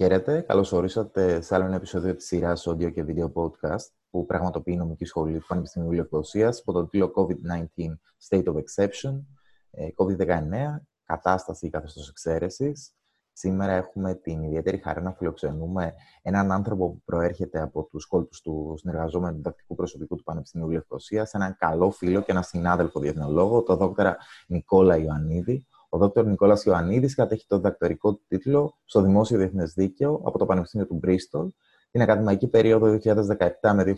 Χαίρετε, καλώς ορίσατε σε άλλο ένα επεισόδιο της σειράς audio και video podcast που πραγματοποιεί η νομική σχολή του Πανεπιστημίου Λευκοσία υπό τον τίτλο COVID-19 State of Exception, ε, COVID-19, κατάσταση καθεστώς εξαίρεσης. Σήμερα έχουμε την ιδιαίτερη χαρά να φιλοξενούμε έναν άνθρωπο που προέρχεται από τους κόλπους του συνεργαζόμενου διδακτικού προσωπικού του Πανεπιστημίου Λευκοσία, έναν καλό φίλο και ένα συνάδελφο διεθνολόγο, τον δόκτωρα Νικόλα Ιωαννίδη, ο Δ. Νικόλας Ιωαννίδης κατέχει το διδακτορικό τίτλο στο Δημόσιο Διεθνές Δίκαιο από το Πανεπιστήμιο του Μπρίστολ. Την ακαδημαϊκή περίοδο 2017 με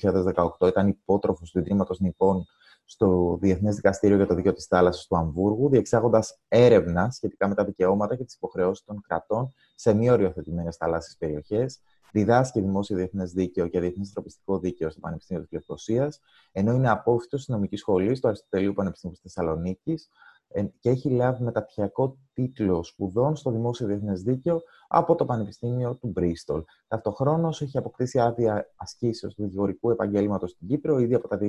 2018 ήταν υπότροφος του Ιδρύματος Νιππών στο Διεθνές Δικαστήριο για το Δίκαιο της Θάλασσας του Αμβούργου, διεξάγοντας έρευνα σχετικά με τα δικαιώματα και τις υποχρεώσεις των κρατών σε μη οριοθετημένες θαλάσσιες περιοχές. Διδάσκει δημόσιο διεθνές δίκαιο και διεθνές ανθρωπιστικό δίκαιο στο Πανεπιστήμιο της Λευκοσίας, ενώ είναι απόφυτο στη νομική σχολής του Αριστοτελείου Πανεπιστήμιου της Θεσσαλονίκης, ε, και έχει λάβει μεταπτυχιακό τίτλο σπουδών στο Δημόσιο Διεθνές Δίκαιο από το Πανεπιστήμιο του Μπρίστολ. Ταυτοχρόνως έχει αποκτήσει άδεια ασκήσεως του δικηγορικού επαγγέλματος στην Κύπρο ήδη από τα 2011.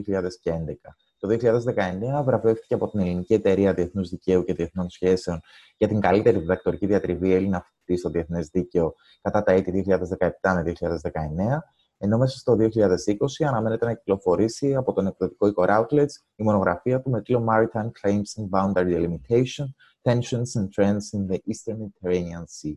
Το 2019 βραβεύτηκε από την Ελληνική Εταιρεία Διεθνούς Δικαίου και Διεθνών Σχέσεων για την καλύτερη διδακτορική διατριβή Έλληνα φοιτητής στο Διεθνές Δίκαιο κατά τα έτη 2017 με 2019 ενώ μέσα στο 2020 αναμένεται να κυκλοφορήσει από τον εκδοτικό οίκο Outlets η μονογραφία του με τίτλο Maritime Claims and Boundary Delimitation, Tensions and Trends in the Eastern Mediterranean Sea.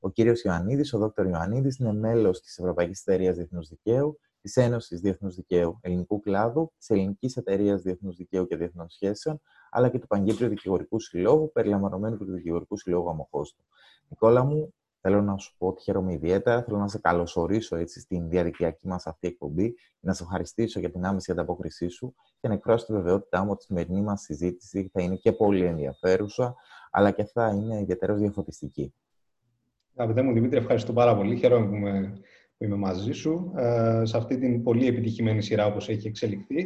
Ο κύριος Ιωαννίδης, ο Δ. Ιωαννίδης, είναι μέλος της Ευρωπαϊκής Εταιρείας Διεθνούς Δικαίου, της Ένωσης Διεθνούς Δικαίου Ελληνικού Κλάδου, της Ελληνικής Εταιρείας Διεθνούς Δικαίου και Διεθνών Σχέσεων, αλλά και του Παγκύπριου Δικηγορικού Συλλόγου, περιλαμβανομένου και του Δικηγορικού Συλλόγου Αμοχώστου. Νικόλα μου, Θέλω να σου πω ότι χαίρομαι ιδιαίτερα. Θέλω να σε καλωσορίσω έτσι, στην διαδικτυακή μας αυτή εκπομπή, να σε ευχαριστήσω για την άμεση ανταπόκρισή σου και να εκφράσω τη βεβαιότητά μου ότι η σημερινή μας συζήτηση θα είναι και πολύ ενδιαφέρουσα, αλλά και θα είναι ιδιαίτερα διαφωτιστική. Αγαπητέ μου Δημήτρη, ευχαριστώ πάρα πολύ. Χαίρομαι που είμαι, που είμαι μαζί σου ε, σε αυτή την πολύ επιτυχημένη σειρά όπως έχει εξελιχθεί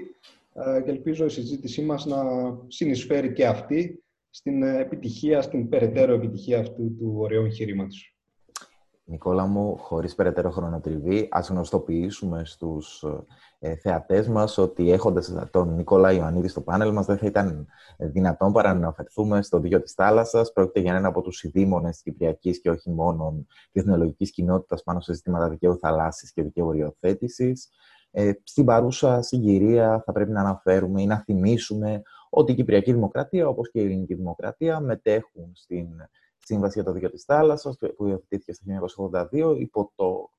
ε, και ελπίζω η συζήτησή μας να συνεισφέρει και αυτή στην επιτυχία, στην περαιτέρω επιτυχία αυτού του ωραίου εγχειρήματος. Νικόλα μου, χωρίς περαιτέρω χρονοτριβή, ας γνωστοποιήσουμε στους ε, θεατές μας ότι έχοντας τον Νικόλα Ιωαννίδη στο πάνελ μας δεν θα ήταν δυνατόν παρά να αναφερθούμε στο δίκαιο της θάλασσας. Πρόκειται για ένα από τους ειδήμονες της Κυπριακής και όχι μόνο διεθνολογικής κοινότητας πάνω σε ζητήματα δικαίου θαλάσσης και δικαίου οριοθέτησης. Ε, στην παρούσα συγκυρία θα πρέπει να αναφέρουμε ή να θυμίσουμε ότι η Κυπριακή Δημοκρατία, όπως και η Ελληνική Δημοκρατία, μετέχουν στην Σύμβαση για το Δίκαιο της Θάλασσας, που υιοθετήθηκε το 1982 υπό το,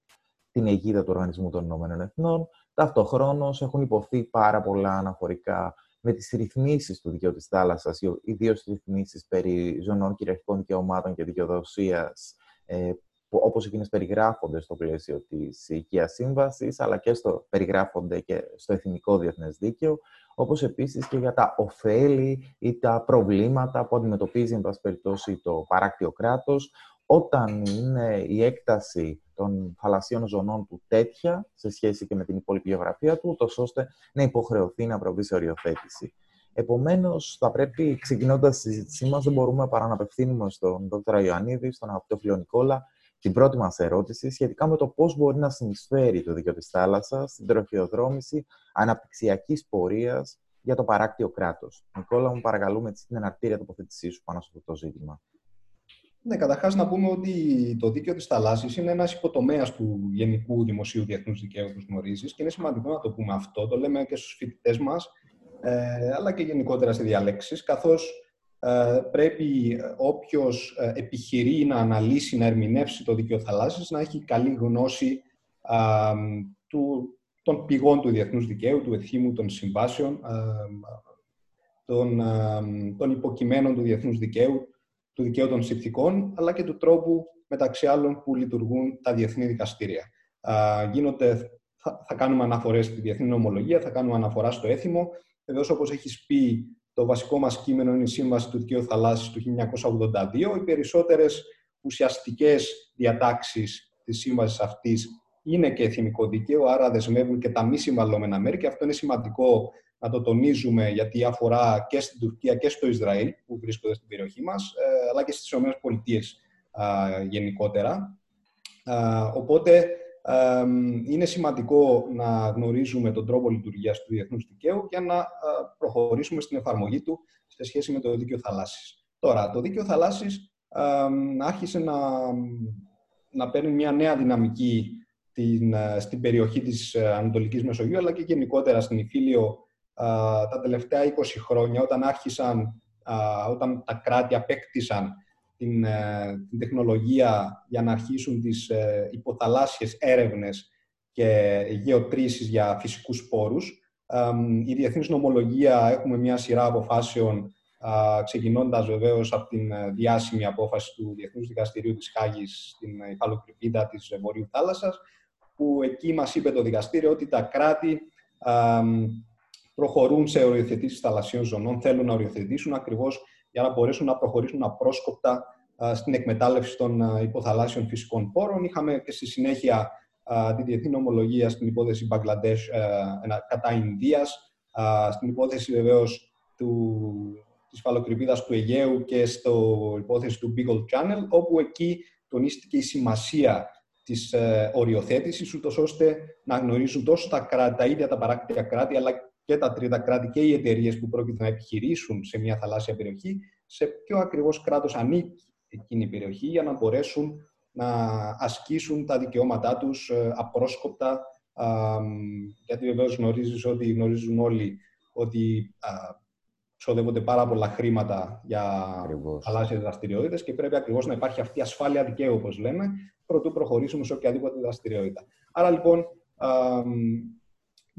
την αιγίδα του Οργανισμού των Ηνωμένων Εθνών. Ταυτοχρόνως έχουν υποθεί πάρα πολλά αναφορικά με τις ρυθμίσεις του δικαίου της θάλασσας, ιδίως τι ρυθμίσεις περί ζωνών κυριαρχικών δικαιωμάτων και δικαιοδοσίας, ε, όπως εκείνες περιγράφονται στο πλαίσιο της Οικίας Σύμβασης, αλλά και στο, περιγράφονται και στο Εθνικό Διεθνές Δίκαιο, όπως επίσης και για τα ωφέλη ή τα προβλήματα που αντιμετωπίζει, εν πάση περιπτώσει, το παράκτιο κράτος, όταν είναι η έκταση των θαλασσίων ζωνών του τέτοια, σε σχέση και με την υπόλοιπη γεωγραφία του, τόσο ώστε να υποχρεωθεί να προβεί σε οριοθέτηση. Επομένως, θα πρέπει, ξεκινώντας τη συζήτησή μας, δεν μπορούμε παρά να απευθύνουμε στον Δ. Ιωαννίδη, στον αγαπητό φίλο Νικόλα, την πρώτη μας ερώτηση σχετικά με το πώς μπορεί να συνεισφέρει το δίκαιο της θάλασσας στην τροχιοδρόμηση αναπτυξιακής πορείας για το παράκτιο κράτος. Νικόλα, μου παρακαλούμε την εναρτήρια τοποθέτησή σου πάνω σε αυτό το ζήτημα. Ναι, καταρχάς να πούμε ότι το δίκαιο της θαλάσσης είναι ένας υποτομέας του γενικού δημοσίου διεθνούς δικαίου, που γνωρίζεις, και είναι σημαντικό να το πούμε αυτό. Το λέμε και στους φοιτητές μας, ε, αλλά και γενικότερα σε διαλέξεις, καθώς ε, πρέπει ε, όποιος ε, επιχειρεί να αναλύσει, να ερμηνεύσει το δίκαιο θαλάσσης, να έχει καλή γνώση του, των πηγών του διεθνούς δικαίου, του εθήμου των συμβάσεων, των, των υποκειμένων του διεθνούς δικαίου, του δικαίου των συνθηκών, αλλά και του τρόπου, μεταξύ άλλων, που λειτουργούν τα διεθνή δικαστήρια. γίνονται, θα, θα κάνουμε αναφορές στη διεθνή νομολογία, θα κάνουμε αναφορά στο έθιμο. Βεβαίως, όπως έχεις πει, το βασικό μας κείμενο είναι η Σύμβαση του Δικαίου Θαλάσσης του 1982. Οι περισσότερες ουσιαστικές διατάξεις της σύμβασης αυτής είναι και εθνικό δίκαιο, άρα δεσμεύουν και τα μη συμβαλόμενα μέρη και αυτό είναι σημαντικό να το τονίζουμε γιατί αφορά και στην Τουρκία και στο Ισραήλ που βρίσκονται στην περιοχή μας, ε, αλλά και στις ΗΠΑ γενικότερα. Οπότε είναι σημαντικό να γνωρίζουμε τον τρόπο λειτουργίας του διεθνούς δικαίου για να προχωρήσουμε στην εφαρμογή του σε σχέση με το δίκαιο θαλάσσης. Τώρα, το δίκαιο θαλάσσης άρχισε να, να παίρνει μια νέα δυναμική την, στην περιοχή της Ανατολικής Μεσογείου, αλλά και γενικότερα στην Ιφίλιο τα τελευταία 20 χρόνια, όταν άρχισαν, όταν τα κράτη απέκτησαν την, την τεχνολογία για να αρχίσουν τις υποθαλάσσιες έρευνες και γεωτρήσεις για φυσικούς πόρους. Η διεθνής νομολογία έχουμε μια σειρά αποφάσεων ξεκινώντας βεβαίως από την ε, διάσημη απόφαση του Διεθνούς Δικαστηρίου της Χάγης στην υφαλοκρηπίδα της Βορείου Θάλασσας, που εκεί μας είπε το δικαστήριο ότι τα κράτη προχωρούν σε οριοθετήσεις θαλασσίων ζωνών, θέλουν να οριοθετήσουν ακριβώς για να μπορέσουν να προχωρήσουν απρόσκοπτα στην εκμετάλλευση των υποθαλάσσιων φυσικών πόρων. Είχαμε και στη συνέχεια τη διεθνή νομολογία στην υπόθεση Μπαγκλαντές κατά Ινδίας, στην υπόθεση βεβαίως του, της φαλοκρηπίδας του Αιγαίου και στο υπόθεση του Beagle Channel, όπου εκεί τονίστηκε η σημασία της ε, οριοθέτησης, ούτως ώστε να γνωρίζουν τόσο τα, κράτη, τα ίδια τα παράκτια κράτη, αλλά και τα τρίτα κράτη και οι εταιρείες που πρόκειται να επιχειρήσουν σε μια θαλάσσια περιοχή, σε ποιο ακριβώς κράτος ανήκει εκείνη η περιοχή, για να μπορέσουν να ασκήσουν τα δικαιώματά τους ε, απρόσκοπτα, γιατί βεβαίως γνωρίζεις ότι γνωρίζουν όλοι ότι ξοδεύονται πάρα πολλά χρήματα για θαλάσσιες δραστηριότητες και πρέπει ακριβώς να υπάρχει αυτή η ασφάλεια δικαίου, όπως λέμε, προτού προχωρήσουμε σε οποιαδήποτε δραστηριότητα. Άρα λοιπόν, η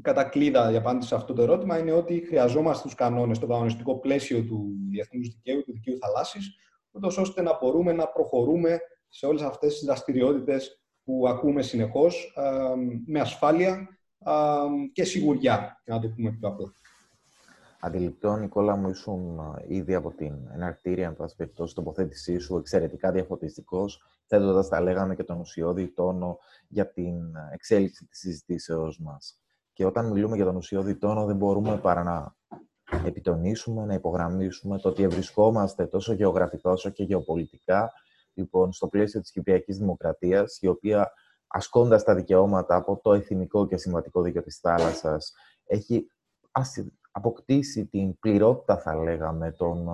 κατακλείδα η απάντηση σε αυτό το ερώτημα είναι ότι χρειαζόμαστε τους κανόνες, το κανονιστικό πλαίσιο του διεθνούς δικαίου, του δικαίου θαλάσσης, ούτως ώστε να μπορούμε να προχωρούμε σε όλες αυτές τις δραστηριότητες που ακούμε συνεχώς με ασφάλεια και σιγουριά, να το πούμε πιο απλά. Αντιληπτό, Νικόλα μου, ήσουν ήδη από την εναρκτήρια, εν πάση περιπτώσει, τοποθέτησή σου, εξαιρετικά διαφωτιστικός, θέτοντας, τα λέγαμε, και τον ουσιώδη τόνο για την εξέλιξη της συζητήσεώς μας. Και όταν μιλούμε για τον ουσιώδη τόνο, δεν μπορούμε παρά να επιτονίσουμε, να υπογραμμίσουμε το ότι ευρισκόμαστε τόσο γεωγραφικά όσο και γεωπολιτικά λοιπόν, στο πλαίσιο της Κυπριακής Δημοκρατίας, η οποία ασκώντας τα δικαιώματα από το εθνικό και συμβατικό δίκαιο της θάλασσας, έχει αποκτήσει την πληρότητα, θα λέγαμε, των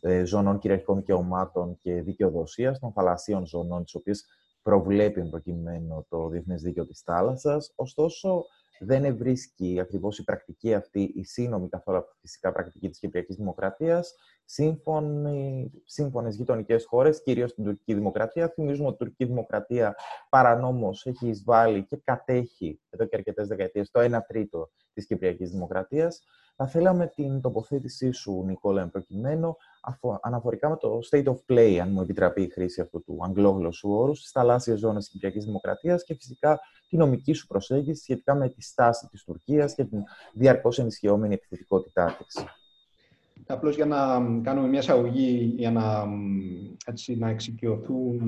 ε, ζωνών κυριαρχικών δικαιωμάτων και δικαιοδοσίας των θαλασσίων ζωνών, τις οποίες προβλέπει προκειμένου το Διεθνές Δίκαιο της Θάλασσας. Ωστόσο, δεν ευρίσκει ακριβώς η πρακτική αυτή, η σύνομη καθόλου φυσικά πρακτική της Κυπριακής Δημοκρατίας, σύμφωνες γειτονικές χώρες, κυρίως την τουρκική δημοκρατία. Θυμίζουμε ότι η τουρκική δημοκρατία παρανόμως έχει εισβάλει και κατέχει εδώ και αρκετές δεκαετίες το 1 τρίτο της Κυπριακής Δημοκρατίας. Θα θέλαμε την τοποθέτησή σου, Νικόλα, εν προκειμένου, αναφορικά με το state of play, αν μου επιτραπεί η χρήση αυτού του αγγλόγλωσσου όρου, στις θαλάσσιες ζώνες τη Κυπριακής Δημοκρατίας και φυσικά τη νομική σου προσέγγιση σχετικά με τη στάση της Τουρκίας και την διαρκώς ενισχυόμενη επιθετικότητά της. Απλώς για να κάνουμε μια εισαγωγή για να, έτσι, να εξοικειωθούν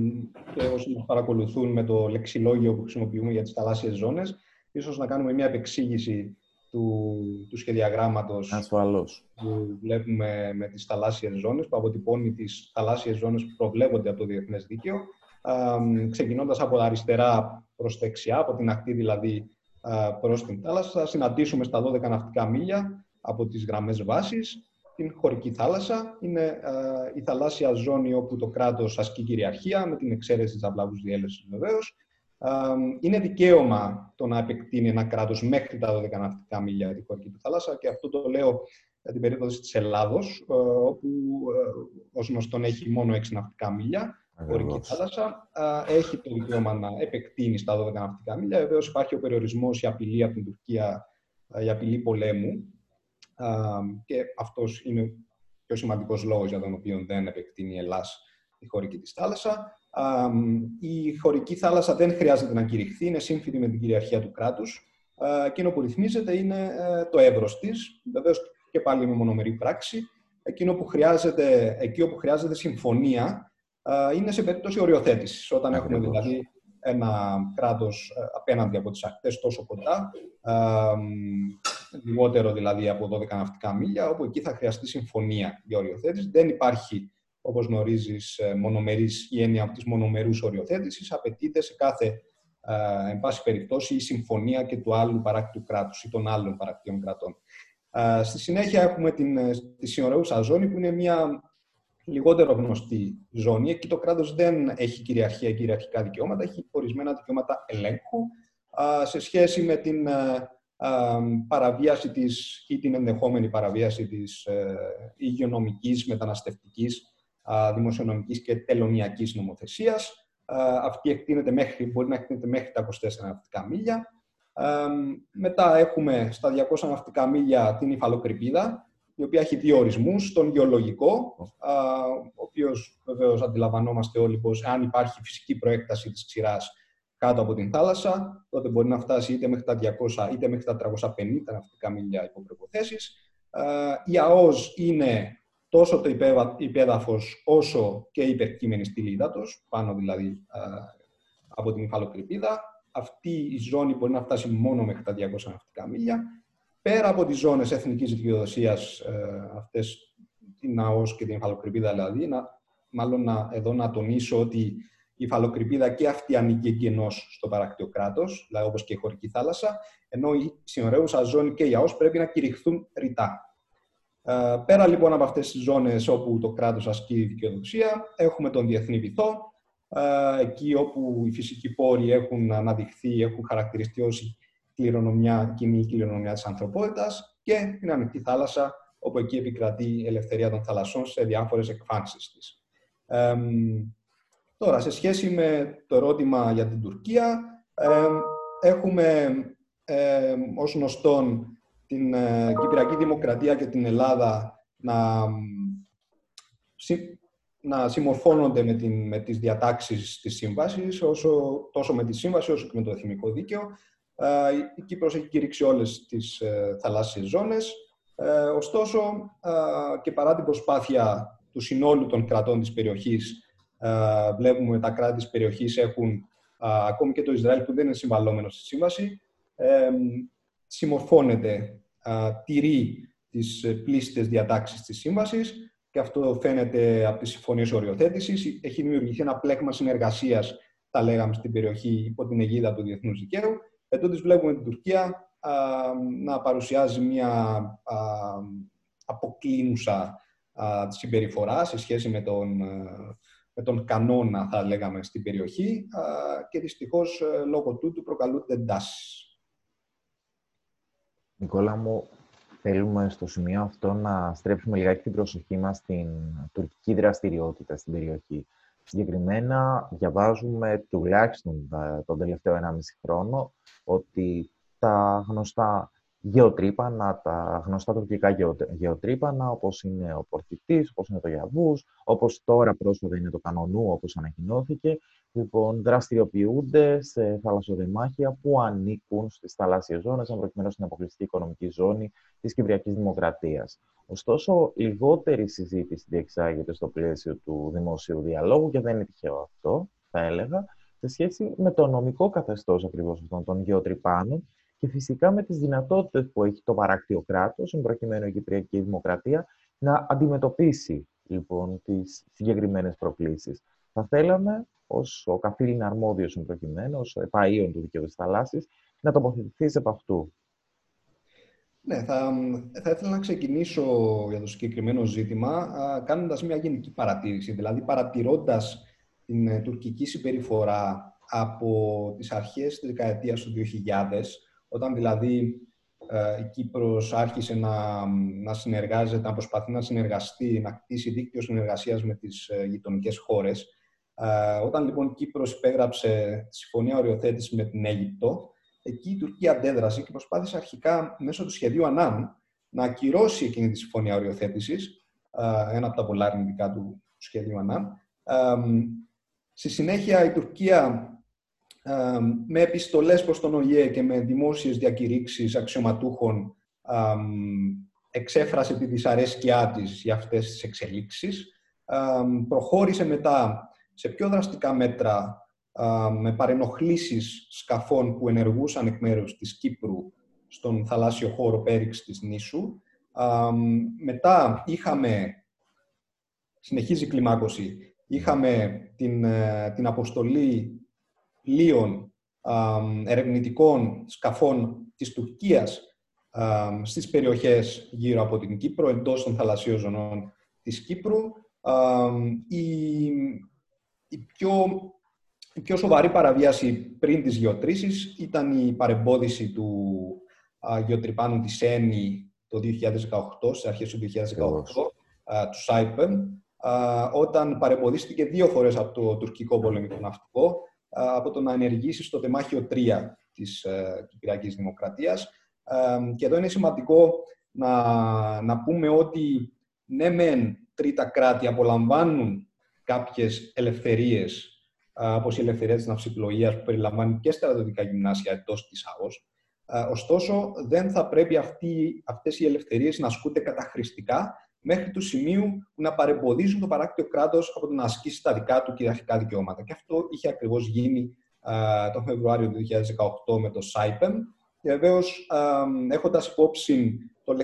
και όσοι μας παρακολουθούν με το λεξιλόγιο που χρησιμοποιούμε για τις θαλάσσιες ζώνες, ίσως να κάνουμε μια επεξήγηση του, του σχεδιαγράμματος που βλέπουμε με τις θαλάσσιες ζώνες, που αποτυπώνει τις θαλάσσιες ζώνες που προβλέπονται από το Διεθνές Δίκαιο, ξεκινώντας από αριστερά προς δεξιά, από την ακτή δηλαδή προς την θάλασσα, θα συναντήσουμε στα 12 ναυτικά μίλια από τις γραμμές βάσης την χωρική θάλασσα. Είναι η θαλάσσια ζώνη όπου το κράτος ασκεί κυριαρχία, με την εξαίρεση της απλάβους διέλευσης βεβαίως, είναι δικαίωμα το να επεκτείνει ένα κράτος μέχρι τα 12 ναυτικά μίλια τη χωρική του θάλασσα και αυτό το λέω για την περίπτωση της Ελλάδος, ε, όπου ε, ως γνωστόν έχει μόνο 6 ναυτικά μίλια. Χωρική θάλασσα έχει το δικαίωμα να επεκτείνει στα 12 ναυτικά μίλια. Βεβαίως υπάρχει ο περιορισμός, η απειλή από την Τουρκία, ε, η απειλή πολέμου. Και αυτός είναι ο πιο σημαντικός λόγος για τον οποίο δεν επεκτείνει η Ελλάδα τη χωρική τη θάλασσα η χωρική θάλασσα δεν χρειάζεται να κηρυχθεί, είναι σύμφωνη με την κυριαρχία του κράτους. Εκείνο που ρυθμίζεται είναι ε, το εύρος της, βεβαίως και πάλι με μονομερή πράξη. Εκείνο που χρειάζεται, εκεί όπου χρειάζεται συμφωνία είναι σε περίπτωση οριοθέτησης, όταν έχουμε δηλαδή ένα κράτος ε, απέναντι από τις ακτές τόσο κοντά, λιγότερο δηλαδή από 12 ναυτικά μίλια, όπου εκεί θα χρειαστεί συμφωνία για οριοθέτηση. Δεν υπάρχει Όπως γνωρίζεις, ε, μονομερής, η έννοια τη μονομερούς οριοθέτησης απαιτείται σε κάθε, ε, εν πάση περιπτώσει, η συμφωνία και του άλλου παράκτου κράτους ή των άλλων παρακτήων κρατών. Ε, στη συνέχεια έχουμε την, τη συνορεούσα ζώνη, που είναι μια λιγότερο γνωστή ζώνη. Εκεί το κράτος δεν έχει κυριαρχία, κυριαρχικά δικαιώματα, έχει ορισμένα δικαιώματα ελέγχου σε σχέση με την παραβίαση της ή την ενδεχόμενη παραβίαση της ε, υγειονομικής, μεταναστευτικής, δημοσιονομικής και τελωνιακής νομοθεσίας. Αυτή εκτείνεται μέχρι, μπορεί να εκτείνεται μέχρι τα 24 ναυτικά μίλια. Μετά έχουμε στα 200 ναυτικά μίλια την υφαλοκρηπίδα, η οποία έχει δύο ορισμούς. Τον γεωλογικό, ο οποίος βεβαίως αντιλαμβανόμαστε όλοι πως αν υπάρχει φυσική προέκταση της ξηράς κάτω από την θάλασσα, τότε μπορεί να φτάσει είτε μέχρι τα 200 είτε μέχρι τα 350 ναυτικά μίλια υπό προϋποθέσεις. Η ΑΟΣ είναι τόσο το υπέδαφος όσο και η υπερκείμενη στήλη υδάτος, πάνω δηλαδή από την υφαλοκρηπίδα. Αυτή η ζώνη μπορεί να φτάσει μόνο μέχρι τα 200 ναυτικά μίλια. Πέρα από τις ζώνες εθνικής δικαιοδοσίας, ε, αυτές την ΑΟΣ και την υφαλοκρηπίδα δηλαδή, να, μάλλον να, εδώ να τονίσω ότι η υφαλοκρηπίδα και αυτή ανήκει εγγενώς στο παράκτιο κράτο, δηλαδή όπως και η χωρική θάλασσα, ενώ η συνορεύουσα ζώνη και η ΑΟΣ πρέπει να κηρυχθούν ρητά. Ε, πέρα λοιπόν από αυτές τις ζώνες όπου το κράτος ασκεί δικαιοδοσία, έχουμε τον διεθνή βυθό, ε, εκεί όπου οι φυσικοί πόροι έχουν αναδειχθεί, έχουν χαρακτηριστεί ως κληρονομιά, κοινή κληρονομιά της ανθρωπότητας και την ανοιχτή θάλασσα, όπου εκεί επικρατεί η ελευθερία των θαλασσών σε διάφορες εκφάνσεις της. Ε, Τώρα, σε σχέση με το ερώτημα για την Τουρκία, έχουμε ε, ως γνωστόν την ε, Κυπριακή Δημοκρατία και την Ελλάδα να, να συμμορφώνονται με, την, με τις διατάξεις της σύμβασης, όσο, τόσο με τη σύμβαση όσο και με το εθνικό δίκαιο. Ε, η Κύπρος έχει κηρύξει όλες τις ε, θαλάσσιες ζώνες. Ε, ωστόσο, ε, και παρά την προσπάθεια του συνόλου των κρατών της περιοχής ε, βλέπουμε τα κράτη της περιοχής έχουν, ακόμη και το Ισραήλ που δεν είναι συμβαλόμενο στη σύμβαση, ε, συμμορφώνεται, τηρεί τις πλήστες διατάξεις της σύμβασης και αυτό φαίνεται από τις συμφωνίες οριοθέτησης. Έχει δημιουργηθεί ένα πλέγμα συνεργασίας, τα λέγαμε, στην περιοχή υπό την αιγίδα του διεθνούς δικαίου. Ετούτοις βλέπουμε την Τουρκία να παρουσιάζει μια αποκλίνουσα συμπεριφορά σε σχέση με τον με τον κανόνα, θα λέγαμε, στην περιοχή και δυστυχώς ε, λόγω τούτου προκαλούνται εντάσεις. Νικόλα μου, θέλουμε στο σημείο αυτό να στρέψουμε λιγάκι την προσοχή μας στην τουρκική δραστηριότητα στην περιοχή. Συγκεκριμένα, διαβάζουμε τουλάχιστον τον τελευταίο 1,5 χρόνο ότι τα γνωστά γεωτρύπανα, τα γνωστά τουρκικά γεωτρύπανα, όπως είναι ο Πορθητής, όπως είναι το Γιαβούς, όπως τώρα πρόσφατα είναι το Κανονού, όπως ανακοινώθηκε, λοιπόν, δραστηριοποιούνται σε θαλασσοδεμάχια που ανήκουν στις θαλάσσιες ζώνες, αν προκειμένου στην αποκλειστική οικονομική ζώνη της Κυπριακής Δημοκρατίας. Ωστόσο, λιγότερη συζήτηση διεξάγεται στο πλαίσιο του δημοσίου διαλόγου και δεν είναι τυχαίο αυτό, θα έλεγα, σε σχέση με το νομικό καθεστώς ακριβώς αυτών των γεωτρυπάνων και φυσικά με τις δυνατότητες που έχει το παράκτιο κράτος, εν προκειμένου η Κυπριακή Δημοκρατία, να αντιμετωπίσει λοιπόν τις συγκεκριμένες προκλήσεις. Θα θέλαμε, ως ο καθήλυνα αρμόδιος εν προκειμένου, ως επαΐων του δικαίου της θαλάσσης, να τοποθετηθείς από αυτού. Ναι, θα, θα ήθελα να ξεκινήσω για το συγκεκριμένο ζήτημα κάνοντας μια γενική παρατήρηση, δηλαδή παρατηρώντας την ε, τουρκική συμπεριφορά από τις αρχές της δεκαετίας του 2000, όταν δηλαδή ε, η Κύπρος άρχισε να, να συνεργάζεται, να προσπαθεί να συνεργαστεί, να κτίσει δίκτυο συνεργασίας με τις ε, γειτονικές χώρες. Ε, όταν λοιπόν η Κύπρος υπέγραψε τη Συμφωνία Οριοθέτηση με την Αίγυπτο, εκεί η Τουρκία αντέδρασε και προσπάθησε αρχικά μέσω του σχεδίου ΑΝΑΝ να ακυρώσει εκείνη τη Συμφωνία Οριοθέτησης, ένα από τα πολλά αρνητικά του σχεδίου ΑΝΑΝ. Στη συνέχεια η Τουρκία με επιστολές προς τον ΟΗΕ και με δημόσιες διακηρύξεις αξιωματούχων εξέφρασε τη δυσαρέσκειά της για αυτές τις εξελίξεις. Προχώρησε μετά σε πιο δραστικά μέτρα με παρενοχλήσεις σκαφών που ενεργούσαν εκ μέρους της Κύπρου στον θαλάσσιο χώρο πέριξ της νήσου. Μετά είχαμε, συνεχίζει η κλιμάκωση, είχαμε την, ε, την αποστολή πλοίων ερευνητικών σκαφών της Τουρκίας στις περιοχές γύρω από την Κύπρο, εντός των θαλασσίων ζωνών της Κύπρου. η, η, πιο, η πιο σοβαρή παραβίαση πριν τις γεωτρήσεις ήταν η παρεμπόδιση του α, γεωτρυπάνου της ΕΝΗ το 2018, στις αρχές του 2018, του ΣΑΙΠΕΜ, όταν παρεμποδίστηκε δύο φορές από το τουρκικό πολεμικό ναυτικό από το να ενεργήσει στο τεμάχιο 3 της ε, Κυπριακής Δημοκρατίας. Και εδώ είναι σημαντικό να, να πούμε ότι ναι μεν τρίτα κράτη απολαμβάνουν κάποιες ελευθερίες όπως η ελευθερία της ναυσιπλοείας που περιλαμβάνει και στρατιωτικά γυμνάσια εντός της ΑΟΣ. Ωστόσο, δεν θα πρέπει αυτοί, αυτές οι ελευθερίες να ασκούνται καταχρηστικά μέχρι του σημείου που να παρεμποδίζουν το παράκτιο κράτος από το να ασκήσει τα δικά του κυριαρχικά δικαιώματα. Και αυτό είχε ακριβώς γίνει τον Φεβρουάριο του 2018 με το ΣΑΙΠΕΜ. Και βεβαίως, έχοντας υπόψη το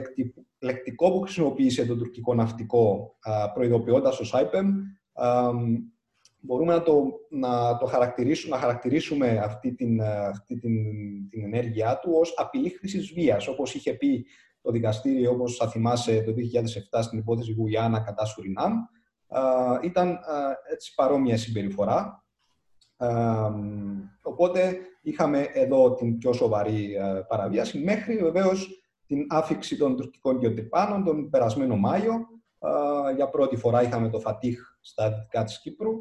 λεκτικό που χρησιμοποίησε το τουρκικό ναυτικό προειδοποιώντας το ΣΑΙΠΕΜ, μπορούμε να το, να το χαρακτηρίσουμε, να χαρακτηρίσουμε αυτή, την, αυτή την, την ενέργειά του ως απειλή χρήσης βίας, όπως είχε πει το δικαστήριο, όπως θα θυμάσαι, το 2007 στην υπόθεση Γουιάννα κατά Σουρινάμ. Ήταν έτσι παρόμοια συμπεριφορά. Οπότε είχαμε εδώ την πιο σοβαρή παραβίαση, μέχρι βεβαίως την άφηξη των τουρκικών γεωτρυπάνων τον περασμένο Μάιο. Για πρώτη φορά είχαμε το Φατίχ στα δυτικά της Κύπρου.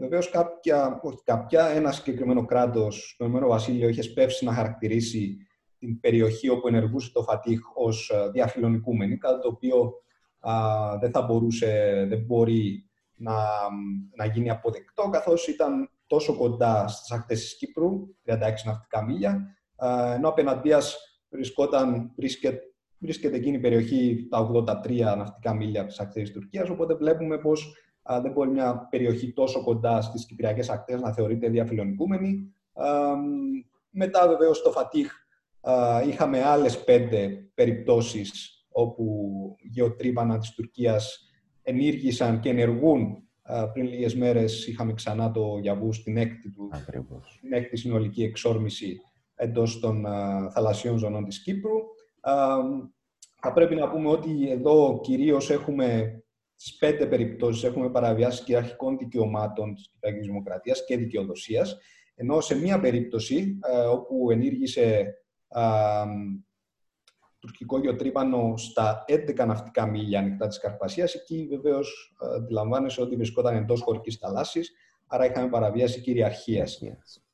Βεβαίως, κάποια, όχι κάποια, ένα συγκεκριμένο κράτος, το Ηνωμένο Βασίλειο, είχε σπεύσει να χαρακτηρίσει την περιοχή όπου ενεργούσε το Φατίχ ως ε, διαφιλονικούμενη, κάτι το οποίο δεν θα μπορούσε, δεν μπορεί να, να γίνει αποδεκτό, καθώς ήταν τόσο κοντά στις ακτές της Κύπρου, 36 ναυτικά μίλια, ενώ απέναντίας βρισκόταν, βρίσκεται, βρίσκεται εκείνη η περιοχή τα 83 ναυτικά μίλια από τις ακτές της Τουρκίας, οπότε βλέπουμε πως δεν μπορεί μια περιοχή τόσο κοντά στις κυπριακές ακτές να θεωρείται διαφιλονικούμενη. μετά βεβαίως το Φατίχ είχαμε άλλες πέντε περιπτώσεις όπου γεωτρύπανα της Τουρκίας ενήργησαν και ενεργούν. Πριν λίγες μέρες είχαμε ξανά το Γιαβού στην έκτη, του, στην έκτη συνολική εξόρμηση εντός των θαλασσιών ζωνών της Κύπρου. Θα πρέπει να πούμε ότι εδώ κυρίως έχουμε στις πέντε περιπτώσεις έχουμε παραβιάσεις κυριαρχικών δικαιωμάτων της Κυπριακής Δημοκρατίας και δικαιοδοσίας, ενώ σε μία περίπτωση όπου ενήργησε τουρκικό γεωτρύπανο στα 11 ναυτικά μίλια ανοιχτά της Καρπασίας. Εκεί βεβαίως αντιλαμβάνεσαι ότι βρισκόταν εντός χωρικής θαλάσσης, άρα είχαμε παραβίαση κυριαρχίας.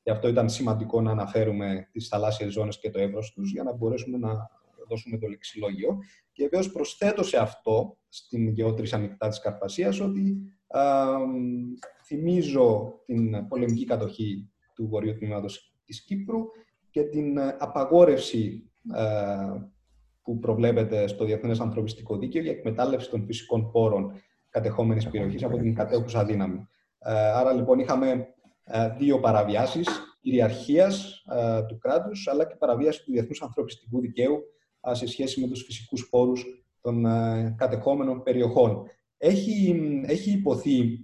Γι' αυτό ήταν σημαντικό να αναφέρουμε τις θαλάσσιες ζώνες και το εύρος τους για να μπορέσουμε να δώσουμε το λεξιλόγιο. Και βεβαίως προσθέτω σε αυτό, στην γεώτρηση ανοιχτά της Καρπασίας, ότι θυμίζω την πολεμική κατοχή του βορείου τμήματος της Κύπρου και την ε, απαγόρευση ε, που προβλέπεται στο Διεθνές Ανθρωπιστικό Δίκαιο για εκμετάλλευση των φυσικών πόρων κατεχόμενης περιοχής από την κατέχουσα δύναμη. Ε, άρα λοιπόν είχαμε δύο παραβιάσεις κυριαρχίας του κράτους αλλά και παραβίαση του Διεθνούς Ανθρωπιστικού Δικαίου σε σχέση με τους φυσικούς πόρους των κατεχόμενων περιοχών. Έχει, έχει υποθεί,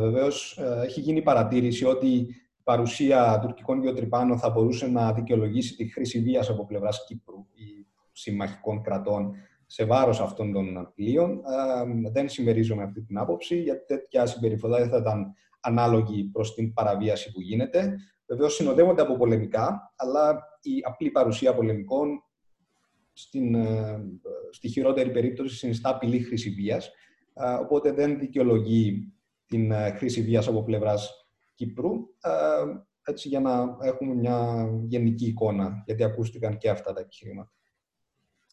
βεβαίως, έχει γίνει παρατήρηση ότι παρουσία τουρκικών γεωτρυπάνων θα μπορούσε να δικαιολογήσει τη χρήση βίας από πλευράς Κύπρου ή συμμαχικών κρατών σε βάρος αυτών των πλοίων. δεν συμμερίζομαι αυτή την άποψη, γιατί τέτοια συμπεριφορά δεν θα ήταν ανάλογη προς την παραβίαση που γίνεται. Βεβαίως συνοδεύονται από πολεμικά, αλλά η απλή παρουσία πολεμικών στην, ε, στη χειρότερη περίπτωση συνιστά απειλή χρήση βίας, οπότε δεν δικαιολογεί την ε, χρήση βίας από πλευράς Κύπρου, έτσι για να έχουμε μια γενική εικόνα, γιατί ακούστηκαν και αυτά τα επιχειρήματα.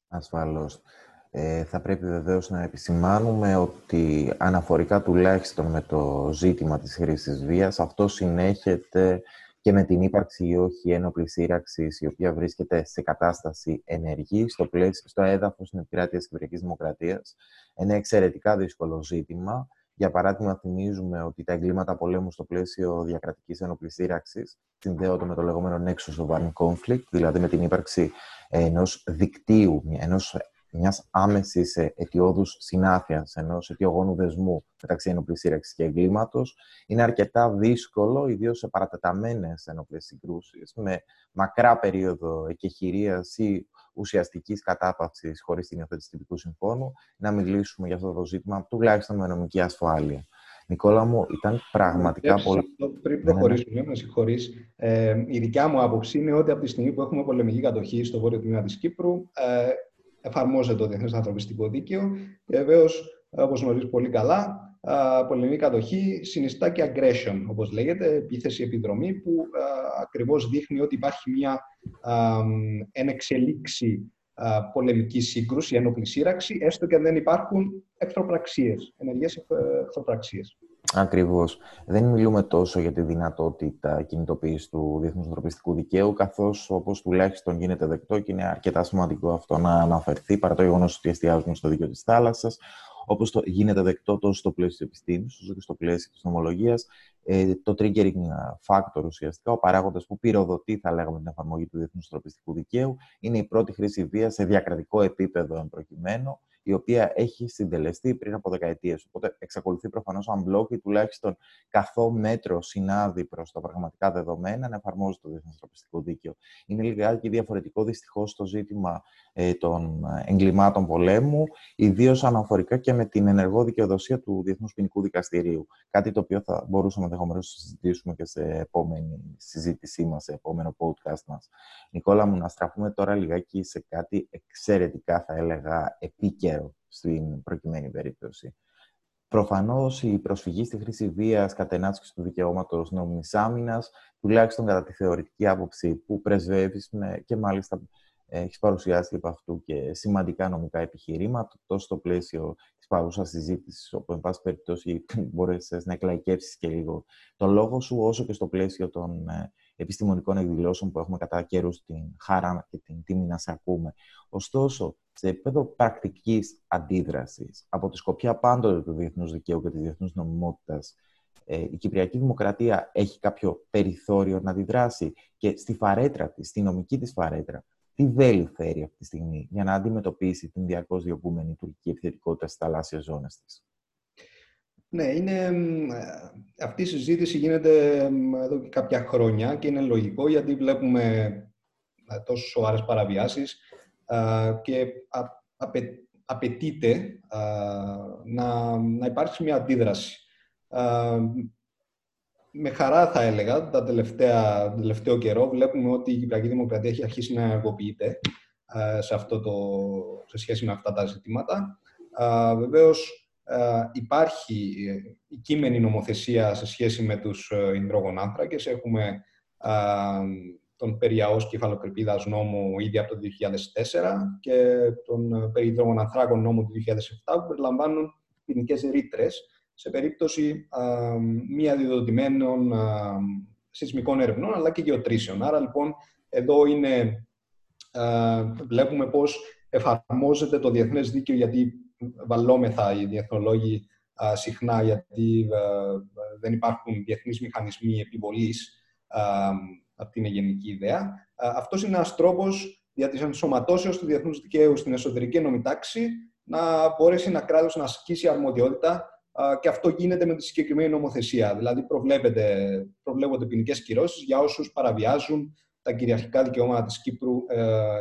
Ασφαλώς. Ε, θα πρέπει βεβαίως να επισημάνουμε ότι αναφορικά τουλάχιστον με το ζήτημα της χρήσης βίας, αυτό συνέχεται και με την ύπαρξη ή όχι ένοπλης σύραξης, η οποία βρίσκεται σε κατάσταση ενεργής στο, πλαίσιο, στο έδαφος στην επικράτεια της Κυπριακής Δημοκρατίας. Ένα εξαιρετικά δύσκολο ζήτημα, για παράδειγμα, θυμίζουμε ότι τα εγκλήματα πολέμου στο πλαίσιο διακρατικής ένοπλη σύραξη συνδέονται με το λεγόμενο nexus of armed conflict, δηλαδή με την ύπαρξη ενός δικτύου, ενός μιας άμεσης αιτιόδου συνάφειας, ενός αιτιογόνου δεσμού μεταξύ ενόπλη σύραξης και εγκλήματος, είναι αρκετά δύσκολο, ιδίως σε παρατεταμένες ενόπλε συγκρούσεις, με μακρά περίοδο εκεχηρίας ή ουσιαστικής κατάπαυσης χωρίς την υιοθέτηση τυπικού συμφώνου, να μιλήσουμε για αυτό το ζήτημα, τουλάχιστον με νομική ασφάλεια. Νικόλα μου, ήταν πραγματικά Πρέπει πολύ... Αυτό, πριν προχωρήσουμε, ναι, με συγχωρείς, ε, η δικιά μου άποψη είναι ότι από τη στιγμή που έχουμε πολεμική κατοχή στο βόρειο τμήμα της Κύπρου, ε, εφαρμόζεται το Διεθνές Ανθρωπιστικό Δίκαιο και βεβαίως, όπως γνωρίζεις πολύ καλά, πολεμική κατοχή συνιστά και aggression, όπως λέγεται, επίθεση επιδρομή, που α, ακριβώς δείχνει ότι υπάρχει μια ενεξελίξη πολεμική σύγκρουση, ένοπλη σύραξη, έστω και δεν υπάρχουν εχθροπραξίες, ενεργές εχθροπραξίες. Ακριβώς. Δεν μιλούμε τόσο για τη δυνατότητα κινητοποίησης του διεθνούς ανθρωπιστικού δικαίου, καθώς όπως τουλάχιστον γίνεται δεκτό και είναι αρκετά σημαντικό αυτό να αναφερθεί, παρά το γεγονός ότι εστιάζουμε στο δίκαιο της θάλασσας, όπως γίνεται δεκτό τόσο στο πλαίσιο της επιστήμης, όσο και στο πλαίσιο της νομολογίας, ε, το triggering factor ουσιαστικά, ο παράγοντας που πυροδοτεί, θα λέγαμε, την εφαρμογή του διεθνούς ανθρωπιστικού δικαίου, είναι η πρώτη χρήση βίας σε διακρατικό επίπεδο εν προκειμένου, η οποία έχει συντελεστεί πριν από δεκαετίες. Οπότε εξακολουθεί προφανώς αν μπλοκ ή τουλάχιστον καθό μέτρο συνάδει προς τα πραγματικά δεδομένα να εφαρμόζει το διεθνές ανθρωπιστικό δίκαιο. Είναι λιγάκι διαφορετικό δυστυχώς το ζήτημα ε, των εγκλημάτων πολέμου, ιδίως αναφορικά και με την ενεργό δικαιοδοσία του Διεθνούς Ποινικού Δικαστηρίου. Κάτι το οποίο θα μπορούσαμε ενδεχομένως να συζητήσουμε και σε επόμενη συζήτησή μας, σε επόμενο podcast μας. Νικόλα μου, να στραφούμε τώρα λιγάκι σε κάτι εξαιρετικά, θα έλεγα, επίκαιρο στην προκειμένη περίπτωση. Προφανώς η προσφυγή στη χρήση βίας κατενάσκηση του δικαιώματος νόμιμη άμυνας, τουλάχιστον κατά τη θεωρητική άποψη που πρεσβεύεις και μάλιστα έχεις παρουσιάσει από αυτού και σημαντικά νομικά επιχειρήματα, τόσο στο πλαίσιο της παρούσας συζήτησης, όπου, εν πάση περιπτώσει, μπορεί να εκλαϊκεύσεις και λίγο το λόγο σου, όσο και στο πλαίσιο των ε, επιστημονικών εκδηλώσεων που έχουμε κατά καιρούς την χαρά και την τιμή να σε ακούμε. Ωστόσο, σε επίπεδο πρακτικής αντίδρασης, από τη σκοπιά πάντοτε του διεθνούς δικαίου και της διεθνούς νομιμότητας, ε, η Κυπριακή Δημοκρατία έχει κάποιο περιθώριο να αντιδράσει και στη φαρέτρα της, στη νομική της φαρέτρα, τι βέλη φέρει αυτή τη στιγμή για να αντιμετωπίσει την διαρκώ διωγγούμενη τουρκική επιθετικότητα στις θαλάσσιες ζώνες της; Ναι, είναι, αυτή η συζήτηση γίνεται εδώ και κάποια χρόνια και είναι λογικό γιατί βλέπουμε ε, τόσο σοβαρές παραβιάσεις και απαιτείται να, να υπάρξει μια αντίδραση. Με χαρά θα έλεγα, τα τελευταία, τον τελευταίο καιρό βλέπουμε ότι η Κυπριακή Δημοκρατία έχει αρχίσει να ενεργοποιείται σε, αυτό το, σε σχέση με αυτά τα ζητήματα. Βεβαίως, υπάρχει ε, η κείμενη νομοθεσία σε σχέση με τους ε, υδρογονάνθρακες. Έχουμε τον περιαός κεφαλοκρηπίδας νόμο ήδη από το 2004 και τον ε, περί υδρογονανθράκων νόμο του 2007 που περιλαμβάνουν ποινικές ρήτρες σε περίπτωση μη αδειοδοτημένων σεισμικών ερευνών αλλά και γεωτρήσεων. Άρα λοιπόν εδώ είναι, βλέπουμε πώς εφαρμόζεται το διεθνές δίκαιο γιατί βαλόμεθα οι διεθνολόγοι συχνά γιατί δεν υπάρχουν διεθνείς μηχανισμοί επιβολής αυτή είναι η γενική ιδέα. Αυτός είναι ένας τρόπος για τη ενσωματώσεω του διεθνούς δικαίου στην εσωτερική ενόμη τάξη να μπορέσει ένα κράτος να ασκήσει αρμοδιότητα και αυτό γίνεται με τη συγκεκριμένη νομοθεσία. Δηλαδή, προβλέπονται ποινικές κυρώσεις για όσους παραβιάζουν τα κυριαρχικά δικαιώματα της Κύπρου ε, ε,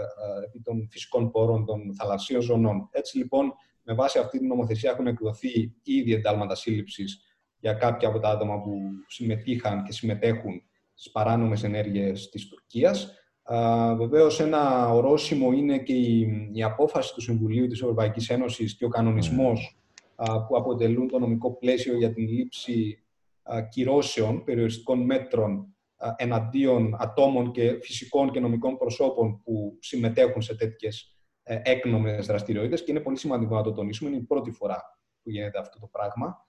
επί των φυσικών πόρων των θαλασσίων ζωνών. Έτσι λοιπόν, με βάση αυτή την νομοθεσία έχουν εκδοθεί ήδη εντάλματα σύλληψης για κάποια από τα άτομα που συμμετείχαν και συμμετέχουν στις παράνομες ενέργειες της Τουρκίας. Βεβαίως, ένα ορόσημο είναι και η, απόφαση του Συμβουλίου της Ευρωπαϊκής Ένωσης και ο κανονισμός που αποτελούν το νομικό πλαίσιο για την λήψη κυρώσεων, περιοριστικών μέτρων εναντίον ατόμων και φυσικών και νομικών προσώπων που συμμετέχουν σε τέτοιες ε, έκνομες δραστηριότητες και είναι πολύ σημαντικό να το τονίσουμε. Είναι η πρώτη φορά που γίνεται αυτό το πράγμα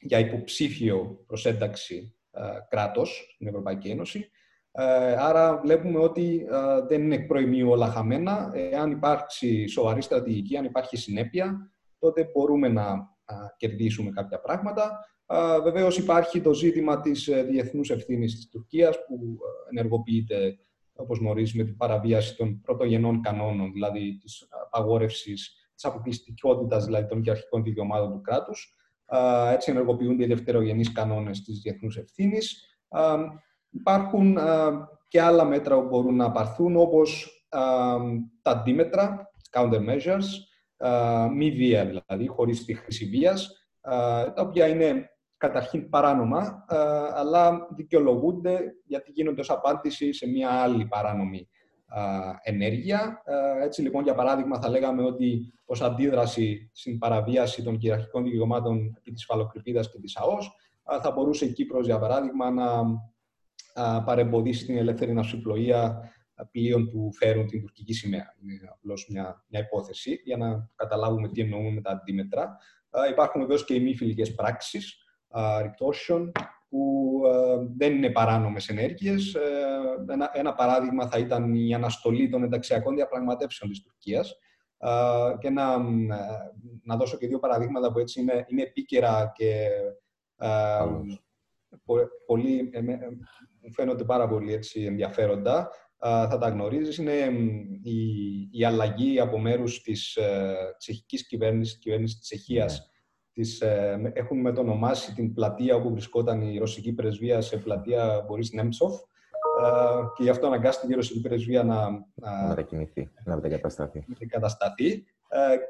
για υποψήφιο προσένταξη ε, κράτος στην Ευρωπαϊκή Ένωση. Ε, άρα βλέπουμε ότι δεν είναι εκ προημίου όλα χαμένα. Εάν υπάρξει σοβαρή στρατηγική, αν υπάρχει συνέπεια, τότε μπορούμε να κερδίσουμε κάποια πράγματα. Βεβαίως υπάρχει το ζήτημα της ε, διεθνούς ευθύνης της Τουρκίας που ενεργοποιείται όπως γνωρίζει, με την παραβίαση των πρωτογενών κανόνων, δηλαδή της απαγόρευσης, της αποκλειστικότητας δηλαδή, των κυριαρχικών δικαιωμάτων του κράτους. Έτσι ενεργοποιούνται οι δευτερογενείς κανόνες της διεθνούς ευθύνης. Υπάρχουν και άλλα μέτρα που μπορούν να πάρθουν, όπως τα αντίμετρα, countermeasures, μη βία δηλαδή, χωρίς τη χρήση βίας, τα οποία είναι καταρχήν παράνομα, αλλά δικαιολογούνται γιατί γίνονται ως απάντηση σε μια άλλη παράνομη ενέργεια. Έτσι λοιπόν, για παράδειγμα, θα λέγαμε ότι ως αντίδραση στην παραβίαση των κυριαρχικών δικαιωμάτων της φαλοκρηπίδας και της ΑΟΣ, θα μπορούσε η Κύπρος, για παράδειγμα, να παρεμποδίσει την ελεύθερη ναυσιπλοεία πλοίων που φέρουν την τουρκική σημαία. Είναι απλώς μια, μια υπόθεση για να καταλάβουμε τι εννοούμε με τα αντίμετρα. Υπάρχουν βεβαίως και οι μη φιλικές πράξεις, ρηκτώσεων, που δεν είναι παράνομες ενέργειες. Ε, ένα, ένα παράδειγμα θα ήταν η αναστολή των ενταξιακών διαπραγματεύσεων της Τουρκίας. Και να, να δώσω και δύο παραδείγματα που έτσι είναι, είναι επίκαιρα και πολύ, ε, μου φαίνονται πάρα πολύ έτσι, ενδιαφέροντα. Θα τα γνωρίζεις. Είναι η, η αλλαγή από μέρους της ε, τσεχικής κυβέρνησης, κυβέρνησης της Τσεχίας, ναι. Τις, ε, έχουν μετονομάσει την πλατεία όπου βρισκόταν η ρωσική πρεσβεία σε πλατεία Μπορίς Νέμτσοφ και γι' αυτό αναγκάστηκε η ρωσική πρεσβεία να, να μετακινηθεί, να μετακατασταθεί. μετακατασταθεί.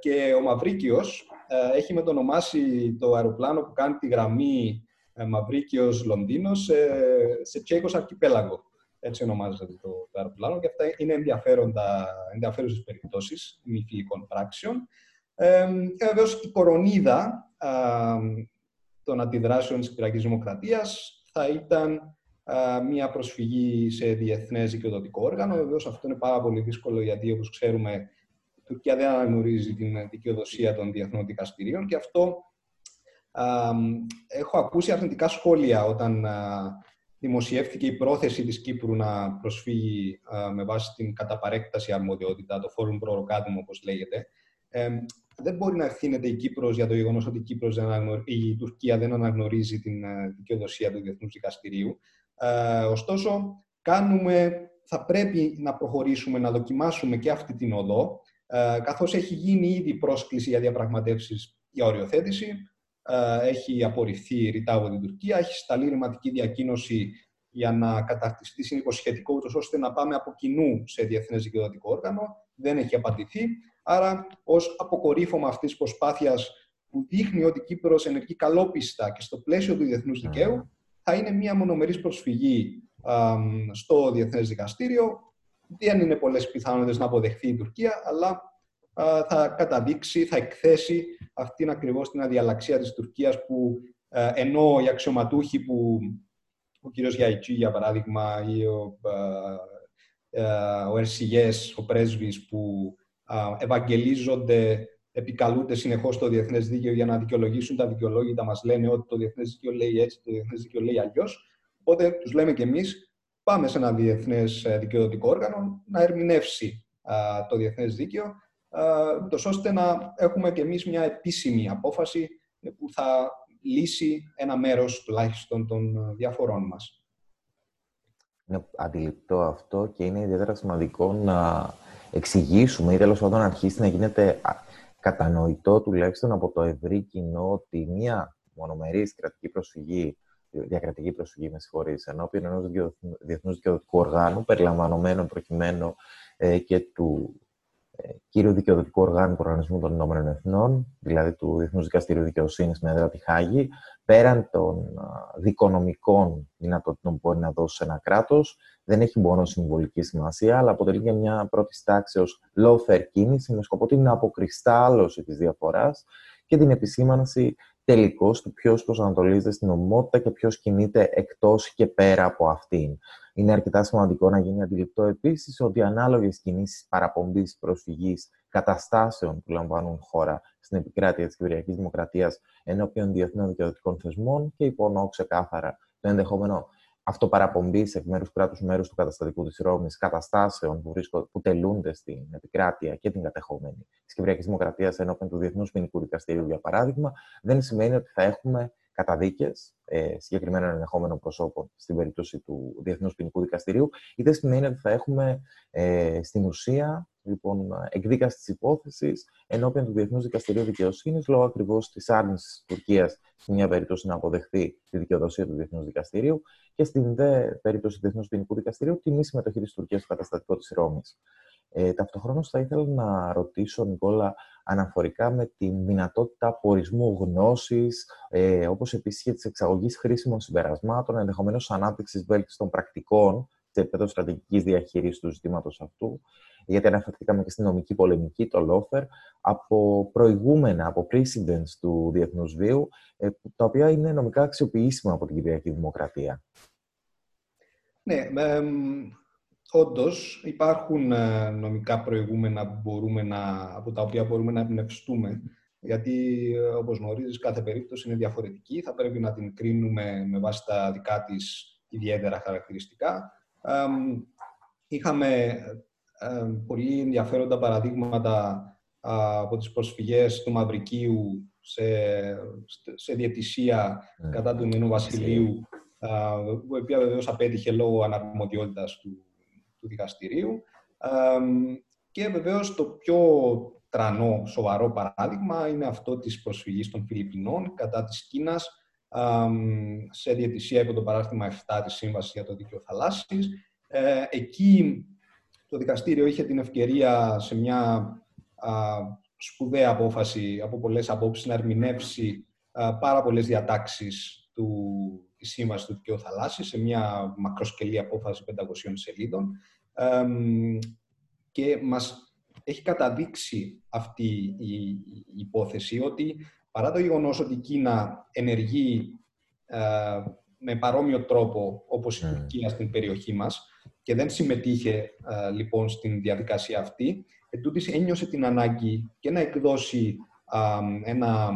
Και ο Μαυρίκιος έχει μετονομάσει το αεροπλάνο που κάνει τη γραμμή ε, Μαυρίκιος Λονδίνος σε, σε Τσέικος Αρκιπέλαγο. Έτσι ονομάζεται το, το αεροπλάνο και αυτά είναι ενδιαφέροντα, ενδιαφέρουσες περιπτώσεις μη φιλικών πράξεων. Ε, και βεβαίως η κορονίδα ε, των αντιδράσεων της Κυριακής Δημοκρατίας θα ήταν ε, μια προσφυγή σε διεθνές δικαιοδοτικό όργανο. Βεβαίως αυτό είναι πάρα πολύ δύσκολο γιατί όπως ξέρουμε η Τουρκία δεν αναγνωρίζει την δικαιοδοσία των διεθνών δικαστηρίων και αυτό έχω ακούσει αρνητικά σχόλια όταν δημοσιεύθηκε η πρόθεση της Κύπρου να προσφύγει με βάση την καταπαρέκταση αρμοδιότητα, το Forum Prorogatum όπως λέγεται. δεν μπορεί να ευθύνεται η Κύπρος για το γεγονός ότι η, Κύπρος η Τουρκία δεν αναγνωρίζει την δικαιοδοσία του Διεθνούς Δικαστηρίου. ωστόσο, κάνουμε, θα πρέπει να προχωρήσουμε, να δοκιμάσουμε και αυτή την οδό, καθώς έχει γίνει ήδη πρόσκληση για διαπραγματεύσεις για οριοθέτηση. Ε, έχει απορριφθεί ρητά από την Τουρκία, έχει σταλεί ρηματική διακοίνωση για να καταρτιστεί συνυποσχετικό, ούτως ώστε να πάμε από κοινού σε διεθνές δικαιοδοτικό όργανο. Δεν έχει απαντηθεί. Άρα, ως αποκορύφωμα αυτής της προσπάθειας που δείχνει ότι η Κύπρος ενεργεί καλόπιστα και στο πλαίσιο του διεθνούς δικαίου, θα είναι μια μονομερής προσφυγή στο Διεθνές Δικαστήριο. Δεν είναι πολλές πιθανότητες να αποδεχθεί η Τουρκία, αλλά θα καταδείξει, θα εκθέσει αυτήν ακριβώς την αδιαλαξία της Τουρκίας που ε, ενώ οι αξιωματούχοι που ο κύριος Γιαϊτζή, για παράδειγμα, ή ο, ε, ε, ο Ερσιγές, ο πρέσβης, που ευαγγελίζονται, επικαλούνται συνεχώς το διεθνές δίκαιο για να δικαιολογήσουν τα δικαιολόγητα, μας λένε ότι το διεθνές δίκαιο λέει έτσι, το διεθνές δίκαιο λέει αλλιώς. Οπότε τους λέμε κι εμείς, πάμε σε ένα διεθνές δικαιοδοτικό όργανο να ερμηνεύσει το διεθνές δίκαιο ούτως ώστε να έχουμε και εμείς μια επίσημη απόφαση που θα λύσει ένα μέρος τουλάχιστον των διαφορών μας. Είναι αντιληπτό αυτό και είναι ιδιαίτερα σημαντικό να εξηγήσουμε ή τέλος πάντων να αρχίσει να γίνεται κατανοητό τουλάχιστον από το ευρύ κοινό ότι μία μονομερής κρατική προσφυγή, διακρατική προσφυγή, με συγχωρείς, ενώπιον ενός διεθνούς δικαιοδοτικού οργάνου, περιλαμβανομένων προκειμένου ε, και του ε, κύριο δικαιοδοτικό οργάνου του Οργανισμού των Ηνωμένων Εθνών, δηλαδή του Διεθνούς Δικαστηρίου Δικαιοσύνης με έδρα τη Χάγη, πέραν των δικονομικών δυνατοτήτων που μπορεί να δώσει ένα κράτος, δεν έχει μόνο συμβολική σημασία, αλλά αποτελεί και μια πρώτη τάξη lawfare κίνηση με σκοπό την αποκριστάλλωση της διαφοράς και την επισήμανση τελικώς του ποιος προσανατολίζεται στην ομότητα και ποιος κινείται εκτός και πέρα από αυτήν. Είναι αρκετά σημαντικό να γίνει αντιληπτό επίσης ότι ανάλογες κινήσεις παραπομπής προσφυγής καταστάσεων που λαμβάνουν χώρα στην επικράτεια της Κυπριακής Δημοκρατίας ενώπιον διεθνών δικαιωτικών θεσμών και υπονοώ ξεκάθαρα το ενδεχόμενο αυτοπαραπομπής εκ μέρους κράτους μέρους του καταστατικού της Ρώμης καταστάσεων που, βρίσκω, που τελούνται στην επικράτεια και την κατεχόμενη της Κυπριακής Δημοκρατίας ενώπιον του Διεθνούς Ποινικού Δικαστηρίου, για παράδειγμα, δεν σημαίνει ότι θα έχουμε καταδίκες ε, συγκεκριμένων ενδεχόμενων προσώπων στην περίπτωση του Διεθνούς Ποινικού Δικαστηρίου, είτε σημαίνει ότι θα έχουμε ε, στην ουσία λοιπόν, εκδίκαση της υπόθεσης ενώπιον του Διεθνούς Δικαστηρίου Δικαιοσύνης, λόγω ακριβώς της άρνησης της Τουρκίας σε μια περίπτωση να αποδεχθεί τη δικαιοδοσία του Διεθνούς Δικαστηρίου και στην δε περίπτωση του Διεθνούς Ποινικού Δικαστηρίου τη μη συμμετοχή της Τουρκίας στο καταστατικό της Ρώμης. Ε, Ταυτόχρονα θα ήθελα να ρωτήσω, Νικόλα, αναφορικά με τη δυνατότητα απορισμού γνώσης, ε, όπως επίσης και της εξαγωγής χρήσιμων συμπερασμάτων, ενδεχομένως ανάπτυξης βέλτιστων πρακτικών σε επίπεδο στρατηγικής διαχείρισης του ζητήματος αυτού, γιατί αναφερθήκαμε και στην νομική πολεμική, το Λόφερ, από προηγούμενα, από precedents του διεθνούς βίου, ε, τα οποία είναι νομικά αξιοποιήσιμα από την Κυπριακή Δημοκρατία. Ναι, ε, όντως υπάρχουν ε, νομικά προηγούμενα που μπορούμε να, από τα οποία μπορούμε να εμπνευστούμε, γιατί ε, όπως γνωρίζεις κάθε περίπτωση είναι διαφορετική, θα πρέπει να την κρίνουμε με βάση τα δικά της ιδιαίτερα χαρακτηριστικά. είχαμε πολύ ενδιαφέροντα παραδείγματα από τις προσφυγές του Μαυρικίου σε, σε διαιτησία mm. κατά του Ηνωμένου Βασιλείου, η οποία βεβαίως απέτυχε λόγω αναρμοδιότητας του, του δικαστηρίου. Και βεβαίως το πιο τρανό, σοβαρό παράδειγμα είναι αυτό της προσφυγής των Φιλιππινών κατά της Κίνας σε διαιτησία υπό το παράρτημα 7 της Σύμβασης για το Δίκαιο Θαλάσσης. Ε, εκεί το δικαστήριο είχε την ευκαιρία σε μια α, σπουδαία απόφαση από πολλές απόψεις να ερμηνεύσει α, πάρα πολλές διατάξεις του, της Σύμβασης του Δικαίου Θαλάσσης σε μια μακροσκελή απόφαση 500 σελίδων και μας έχει καταδείξει αυτή η, υπόθεση ότι παρά το γεγονός ότι η Κίνα ενεργεί με παρόμοιο τρόπο όπως η ναι. Τουρκία στην περιοχή μας και δεν συμμετείχε λοιπόν στην διαδικασία αυτή, ετούτης ένιωσε την ανάγκη και να εκδώσει ένα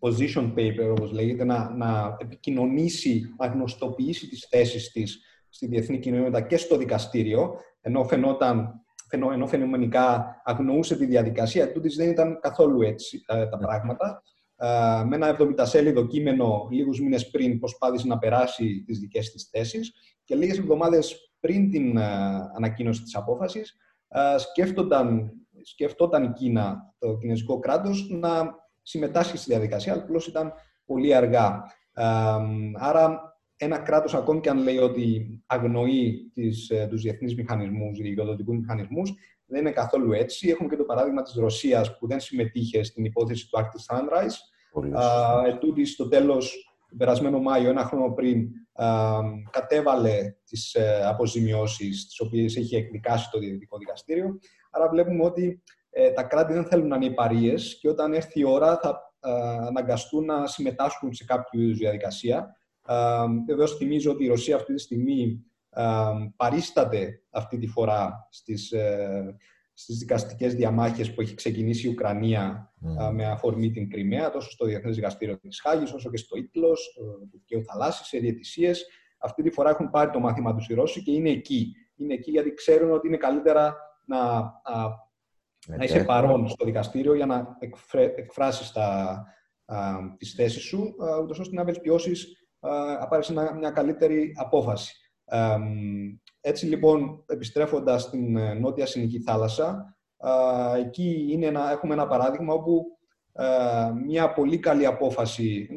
position paper, όπως λέγεται, να, να επικοινωνήσει, να γνωστοποιήσει τις θέσεις της στη διεθνή κοινότητα και στο δικαστήριο, ενώ φαινόταν ενώ φαινομενικά αγνοούσε τη διαδικασία, τούτης δεν ήταν καθόλου έτσι ε, τα ναι. πράγματα. Ε, με ένα 70 σέλιδο κείμενο λίγους μήνες πριν προσπάθησε να περάσει τις δικές της θέσεις και λίγες εβδομάδες πριν την ε, ανακοίνωση της απόφασης σκέφτονταν, σκεφτόταν η Κίνα, το κινέζικο κράτος, να συμμετάσχει στη διαδικασία, αλλά απλώς ήταν πολύ αργά. Άρα ένα κράτος, ακόμη και αν λέει ότι αγνοεί τις, ε, τους διεθνείς μηχανισμούς, δικαιοδοτικούς μηχανισμούς, δεν είναι καθόλου έτσι. Έχουμε και το παράδειγμα της Ρωσίας που δεν συμμετείχε στην υπόθεση του Arctic Sunrise. Ετούτη στο τέλος, τον περασμένο Μάιο, ένα χρόνο πριν, α, κατέβαλε τις ε, αποζημιώσεις τις οποίες έχει εκδικάσει το Διεθνικό Δικαστήριο. Άρα βλέπουμε ότι ε, τα κράτη δεν θέλουν να είναι υπαρίες και όταν έρθει η ώρα θα αναγκαστούν να συμμετάσχουν σε κάποιο είδους διαδικασία Βεβαίως θυμίζω ότι η Ρωσία αυτή τη στιγμή παρίσταται αυτή τη φορά στις, ε, στις δικαστικές διαμάχες που έχει ξεκινήσει η Ουκρανία mm. με αφορμή την Κρυμαία, τόσο στο Διεθνές Δικαστήριο της Χάγης, όσο και στο Ήτλος, του Δικαίου Θαλάσσης, σε διαιτησίες. Αυτή τη φορά έχουν πάρει το μάθημα τους οι Ρώσοι και είναι εκεί. Είναι εκεί γιατί ξέρουν ότι είναι καλύτερα να, να είσαι παρόν στο δικαστήριο για να εκφράσεις τα, τις θέσεις σου, ούτως ώστε να βελτιώσεις απάρεσε μια καλύτερη απόφαση. Έτσι λοιπόν, επιστρέφοντας στην ε, νότια Συνική θάλασσα, εκεί είναι ένα, έχουμε ένα παράδειγμα όπου μια πολύ καλή απόφαση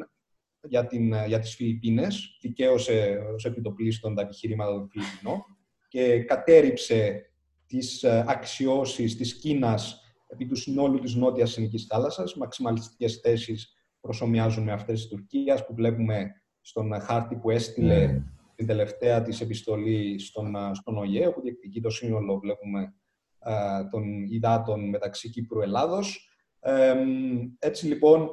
για, την, για τις Φιλιππίνες δικαίωσε ως επιτοπλίστων τα επιχειρήματα των Φιλιππινών και κατέριψε τις ε, αξιώσεις της Κίνας επί του συνόλου της νότιας Συνικής θάλασσας. Μαξιμαλιστικές θέσεις προσωμιάζουν με αυτές της Τουρκίας που βλέπουμε στον χάρτη που έστειλε mm. Την τελευταία της επιστολή στον, στον ΟΗΕ, όπου διεκδικεί το σύνολο, βλέπουμε, των υδάτων μεταξύ Κύπρου-Ελλάδος. Ε, έτσι λοιπόν,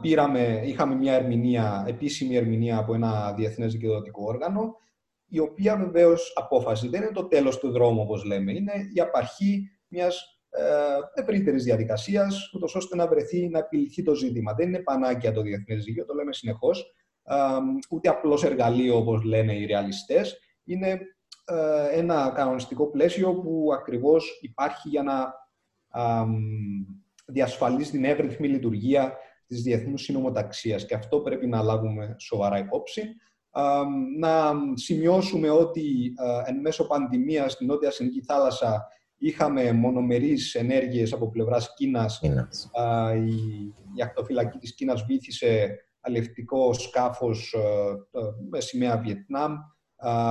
πήραμε, είχαμε μια ερμηνεία, επίσημη ερμηνεία από ένα διεθνές δικαιοδοτικό όργανο, η οποία βεβαίως απόφαση δεν είναι το τέλος του δρόμου, όπως λέμε, είναι η απαρχή μιας ε, ευρύτερης διαδικασίας, ούτως ώστε να βρεθεί να επιληθεί το ζήτημα. Δεν είναι πανάκια το διεθνές δίκαιο, το λέμε συνεχώς, ούτε απλώς εργαλείο όπως λένε οι ρεαλιστές. Είναι ε, ένα κανονιστικό πλαίσιο που ακριβώς υπάρχει για να διασφαλίσει την εύρυθμη λειτουργία της διεθνούς συνομοταξίας και αυτό πρέπει να λάβουμε σοβαρά υπόψη. Να σημειώσουμε ότι εν μέσω πανδημίας στην Νότια Συνική Θάλασσα είχαμε μονομερείς ενέργειες από πλευράς Κίνας. Η, η ακτοφυλακή της Κίνας βήθησε αλευτικό σκάφος με σημαία Βιετνάμ,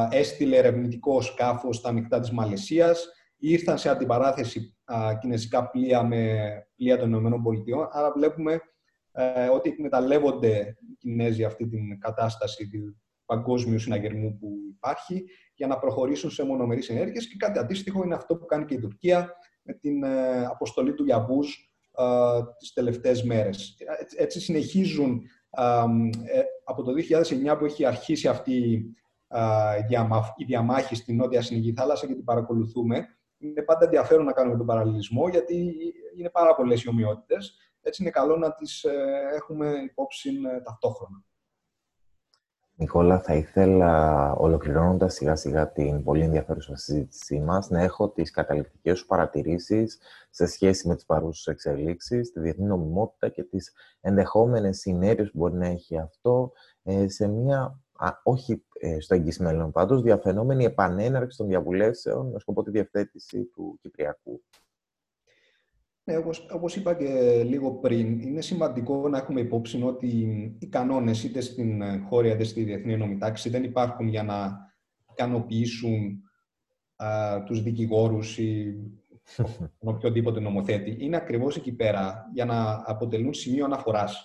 έστειλε ερευνητικό σκάφος στα νυχτά της Μαλαισίας, ήρθαν σε αντιπαράθεση κινέζικα πλοία με πλοία των ΗΠΑ. Άρα βλέπουμε ε, ότι εκμεταλλεύονται οι Κινέζοι αυτή την κατάσταση του παγκόσμιου συναγερμού που υπάρχει για να προχωρήσουν σε μονομερείς ενέργειες και κάτι αντίστοιχο είναι αυτό που κάνει και η Τουρκία με την ε, αποστολή του Γιαμπούζ ε, τις τελευταίες μέρες. Έτσι συνεχίζουν από το 2009 που έχει αρχίσει αυτή η διαμάχη στην Νότια Συνηγή Θάλασσα και την παρακολουθούμε είναι πάντα ενδιαφέρον να κάνουμε τον παραλληλισμό, γιατί είναι πάρα πολλές οι ομοιότητες. Έτσι είναι καλό να τις ε, έχουμε υπόψη ε, ταυτόχρονα. Νικόλα, θα ήθελα, ολοκληρώνοντας σιγά σιγά την πολύ ενδιαφέρουσα συζήτησή μας, να έχω τις καταληκτικές σου παρατηρήσεις σε σχέση με τις παρούσες εξελίξεις, τη διεθνή νομιμότητα και τις ενδεχόμενες συνέπειες που μπορεί να έχει αυτό ε, σε μια όχι ε, στο εγγύς μέλλον πάντως, διαφαινόμενη επανέναρξη των διαβουλεύσεων με σκοπό τη διευθέτηση του Κυπριακού. Ναι, όπως, όπως είπα και λίγο πριν, είναι σημαντικό να έχουμε υπόψη ότι οι κανόνες είτε στην χώρια είτε στη διεθνή ενόμη τάξη δεν υπάρχουν για να ικανοποιήσουν α, τους δικηγόρους ή οποιοδήποτε νομοθέτη. Είναι ακριβώς εκεί πέρα για να αποτελούν σημείο αναφοράς.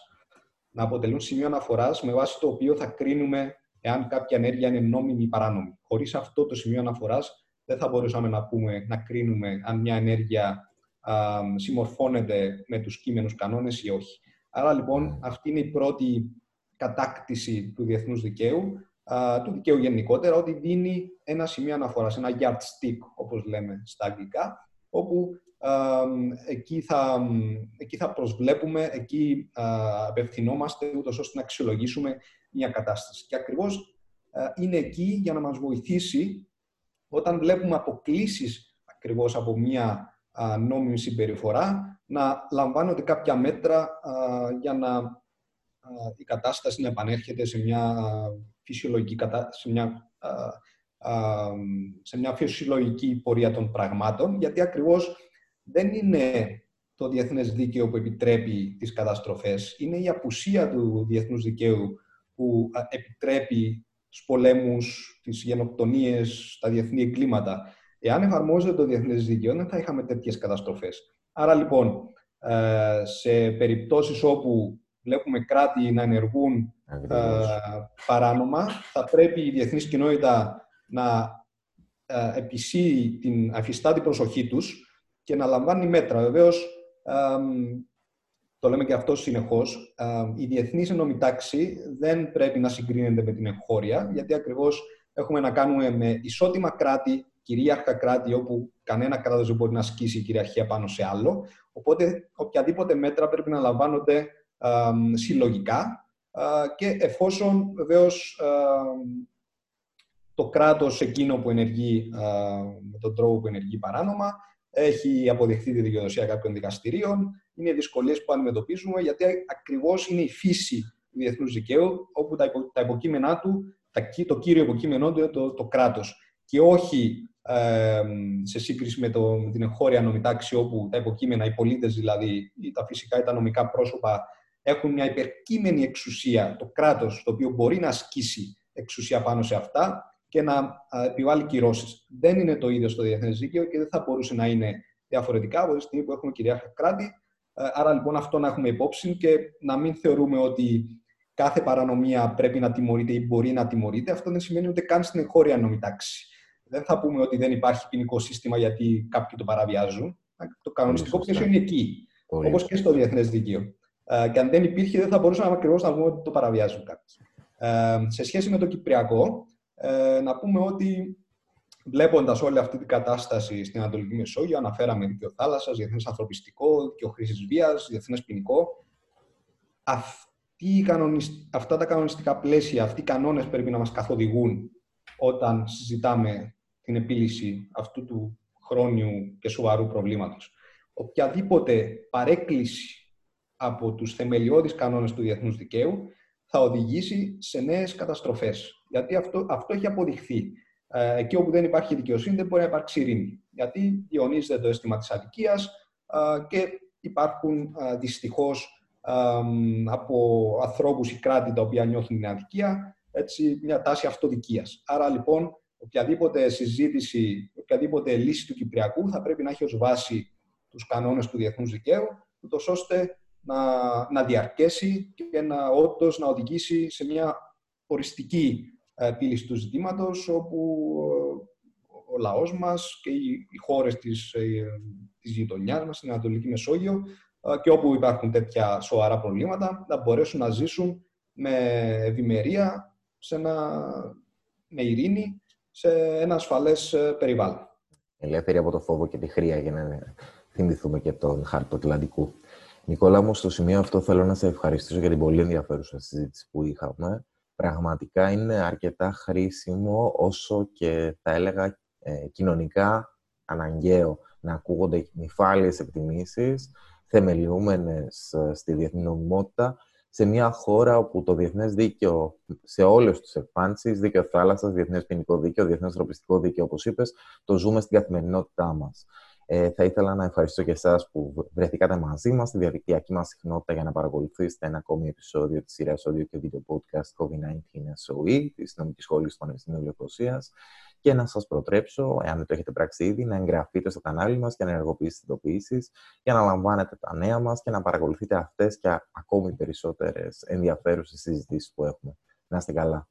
Να αποτελούν σημείο αναφοράς με βάση το οποίο θα κρίνουμε εάν κάποια ενέργεια είναι νόμιμη ή παράνομη. Χωρίς αυτό το σημείο αναφοράς, δεν θα μπορούσαμε να, πούμε, να κρίνουμε αν μια ενέργεια α, συμμορφώνεται με τους κείμενους κανόνες ή όχι. Άρα λοιπόν αυτή είναι η πρώτη κατάκτηση του διεθνούς δικαίου, α, του δικαίου γενικότερα, ότι δίνει ένα σημείο αναφοράς, ένα yardstick όπως λέμε στα αγγλικά, όπου α, εκεί, θα, εκεί θα προσβλέπουμε, εκεί απευθυνόμαστε ούτως ώστε να αξιολογήσουμε μια κατάσταση. Και ακριβώς ε, είναι εκεί για να μας βοηθήσει όταν βλέπουμε αποκλήσεις ακριβώς από μια νόμιμη συμπεριφορά να λαμβάνονται κάποια μέτρα για να η κατάσταση να επανέρχεται σε μια φυσιολογική, σε μια, σε μια φυσιολογική πορεία των πραγμάτων, γιατί ακριβώς δεν είναι το διεθνές δίκαιο που επιτρέπει τις καταστροφές, είναι η απουσία του διεθνούς δικαίου που επιτρέπει στους πολέμους, τις γενοκτονίες, τα διεθνή εγκλήματα. Εάν εφαρμόζεται το διεθνές δίκαιο, δεν θα είχαμε τέτοιες καταστροφές. Άρα λοιπόν, ε, σε περιπτώσεις όπου βλέπουμε κράτη να ενεργούν ε, παράνομα, θα πρέπει η διεθνής κοινότητα να ε, επισύει την αφιστάτη προσοχή τους και να λαμβάνει μέτρα. Βεβαίως, το λέμε και αυτό συνεχώς, η διεθνή ενόμη τάξη δεν πρέπει να συγκρίνεται με την εγχώρια, γιατί ακριβώς έχουμε να κάνουμε με ισότιμα κράτη, κυρίαρχα κράτη, όπου κανένα κράτος δεν μπορεί να ασκήσει κυριαρχία πάνω σε άλλο. Οπότε, οποιαδήποτε μέτρα πρέπει να λαμβάνονται συλλογικά και εφόσον βεβαίως το κράτος εκείνο που ενεργεί με τον τρόπο που ενεργεί παράνομα έχει αποδειχθεί τη δικαιοδοσία κάποιων δικαστηρίων, είναι δυσκολίες που αντιμετωπίζουμε, γιατί ακριβώς είναι η φύση του διεθνούς δικαίου, όπου τα, υπο, τα υποκείμενά του, τα, το κύριο υποκείμενό του είναι το, το κράτος. Και όχι ε, σε σύγκριση με, το, με την εγχώρια νομιτάξη, όπου τα υποκείμενα, οι πολίτες δηλαδή, ή τα φυσικά ή τα νομικά πρόσωπα, έχουν μια υπερκείμενη εξουσία, το κράτος, το οποίο μπορεί να ασκήσει εξουσία πάνω σε αυτά και να επιβάλλει κυρώσεις. Δεν είναι το ίδιο στο διεθνές δίκαιο και δεν θα μπορούσε να είναι διαφορετικά από τη στιγμή που έχουμε κυρίαρχα κράτη ε, άρα λοιπόν αυτό να έχουμε υπόψη και να μην θεωρούμε ότι κάθε παρανομία πρέπει να τιμωρείται ή μπορεί να τιμωρείται. Αυτό δεν σημαίνει ούτε καν στην εγχώρια νομιτάξη. Δεν θα πούμε ότι δεν υπάρχει ποινικό σύστημα γιατί κάποιοι το παραβιάζουν. Το κανονιστικό πλαίσιο είναι εκεί. Όπως και στο διεθνές δίκαιο. Ε, και αν δεν υπήρχε, δεν θα μπορούσαμε ακριβώς να πούμε ότι το παραβιάζουν κάποιοι. Ε, σε σχέση με το Κυπριακό, να πούμε ότι Βλέποντας όλη αυτή την κατάσταση στην Ανατολική Μεσόγειο, αναφέραμε δίκαιο θάλασσα, διεθνές ανθρωπιστικό, δίκαιο χρήση βίας, διεθνές ποινικό. Αυτά τα κανονιστικά πλαίσια, αυτοί οι κανόνες πρέπει να μας καθοδηγούν όταν συζητάμε την επίλυση αυτού του χρόνιου και σοβαρού προβλήματος. Οποιαδήποτε παρέκκληση από τους θεμελιώδεις κανόνες του διεθνούς δικαίου θα οδηγήσει σε νέες καταστροφές. Γιατί αυτό, αυτό έχει αποδειχθεί. Ε, εκεί όπου δεν υπάρχει δικαιοσύνη δεν μπορεί να υπάρξει ειρήνη. Γιατί διονύζεται το αίσθημα της αδικίας ε, και υπάρχουν ε, δυστυχώς από ανθρώπους ή κράτη τα οποία νιώθουν την αδικία έτσι, μια τάση αυτοδικίας. Άρα λοιπόν οποιαδήποτε συζήτηση, οποιαδήποτε λύση του Κυπριακού θα πρέπει να έχει ως βάση τους κανόνες του διεθνούς δικαίου, ούτως ώστε να, να διαρκέσει και να όντως να οδηγήσει σε μια οριστική ε, πύληση του ζητήματος, όπου ε, ο λαός μας και οι, οι χώρες της, ε, της γειτονιάς μας, στην Ανατολική Μεσόγειο, και όπου υπάρχουν τέτοια σοβαρά προβλήματα, να μπορέσουν να ζήσουν με ευημερία, σε ένα, με ειρήνη, σε ένα ασφαλές περιβάλλον. Ελεύθερη από το φόβο και τη χρία, για να θυμηθούμε και τον χάρτη του Ατλαντικού. Νικόλα μου, στο σημείο αυτό θέλω να σε ευχαριστήσω για την πολύ ενδιαφέρουσα συζήτηση που είχαμε. Πραγματικά είναι αρκετά χρήσιμο, όσο και θα έλεγα ε, κοινωνικά αναγκαίο να ακούγονται νυφάλιες εκτιμήσεις, θεμελιούμενες ε, στη διεθνή νομιμότητα, σε μια χώρα όπου το διεθνές δίκαιο σε όλες τις εκφάνσεις, δίκαιο θάλασσας, διεθνές ποινικό δίκαιο, διεθνές ανθρωπιστικό δίκαιο, όπως είπες, το ζούμε στην καθημερινότητά μας. Ε, θα ήθελα να ευχαριστήσω και εσάς που βρεθήκατε μαζί μας στη διαδικτυακή μας συχνότητα για να παρακολουθήσετε ένα ακόμη επεισόδιο της σειράς audio και βίντεο podcast COVID-19 SOE της Νομικής Σχολή του Πανεπιστημίου Λευκοσίας και να σας προτρέψω, εάν δεν το έχετε πράξει ήδη, να εγγραφείτε στο κανάλι μας και να ενεργοποιήσετε ειδοποιήσει για να λαμβάνετε τα νέα μας και να παρακολουθείτε αυτές και ακόμη περισσότερες ενδιαφέρουσες συζητήσεις που έχουμε. Να είστε καλά.